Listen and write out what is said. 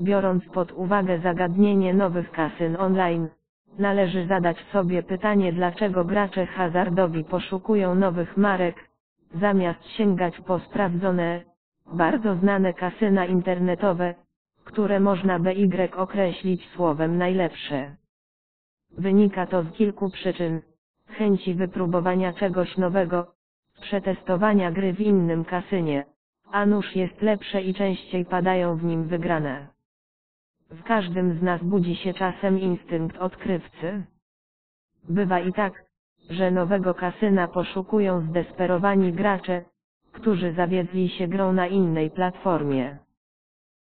Biorąc pod uwagę zagadnienie nowych kasyn online, należy zadać sobie pytanie dlaczego gracze hazardowi poszukują nowych marek, zamiast sięgać po sprawdzone, bardzo znane kasyna internetowe, które można BY określić słowem najlepsze. Wynika to z kilku przyczyn. Chęci wypróbowania czegoś nowego, przetestowania gry w innym kasynie, a nuż jest lepsze i częściej padają w nim wygrane. W każdym z nas budzi się czasem instynkt odkrywcy. Bywa i tak, że nowego kasyna poszukują zdesperowani gracze, którzy zawiedli się grą na innej platformie.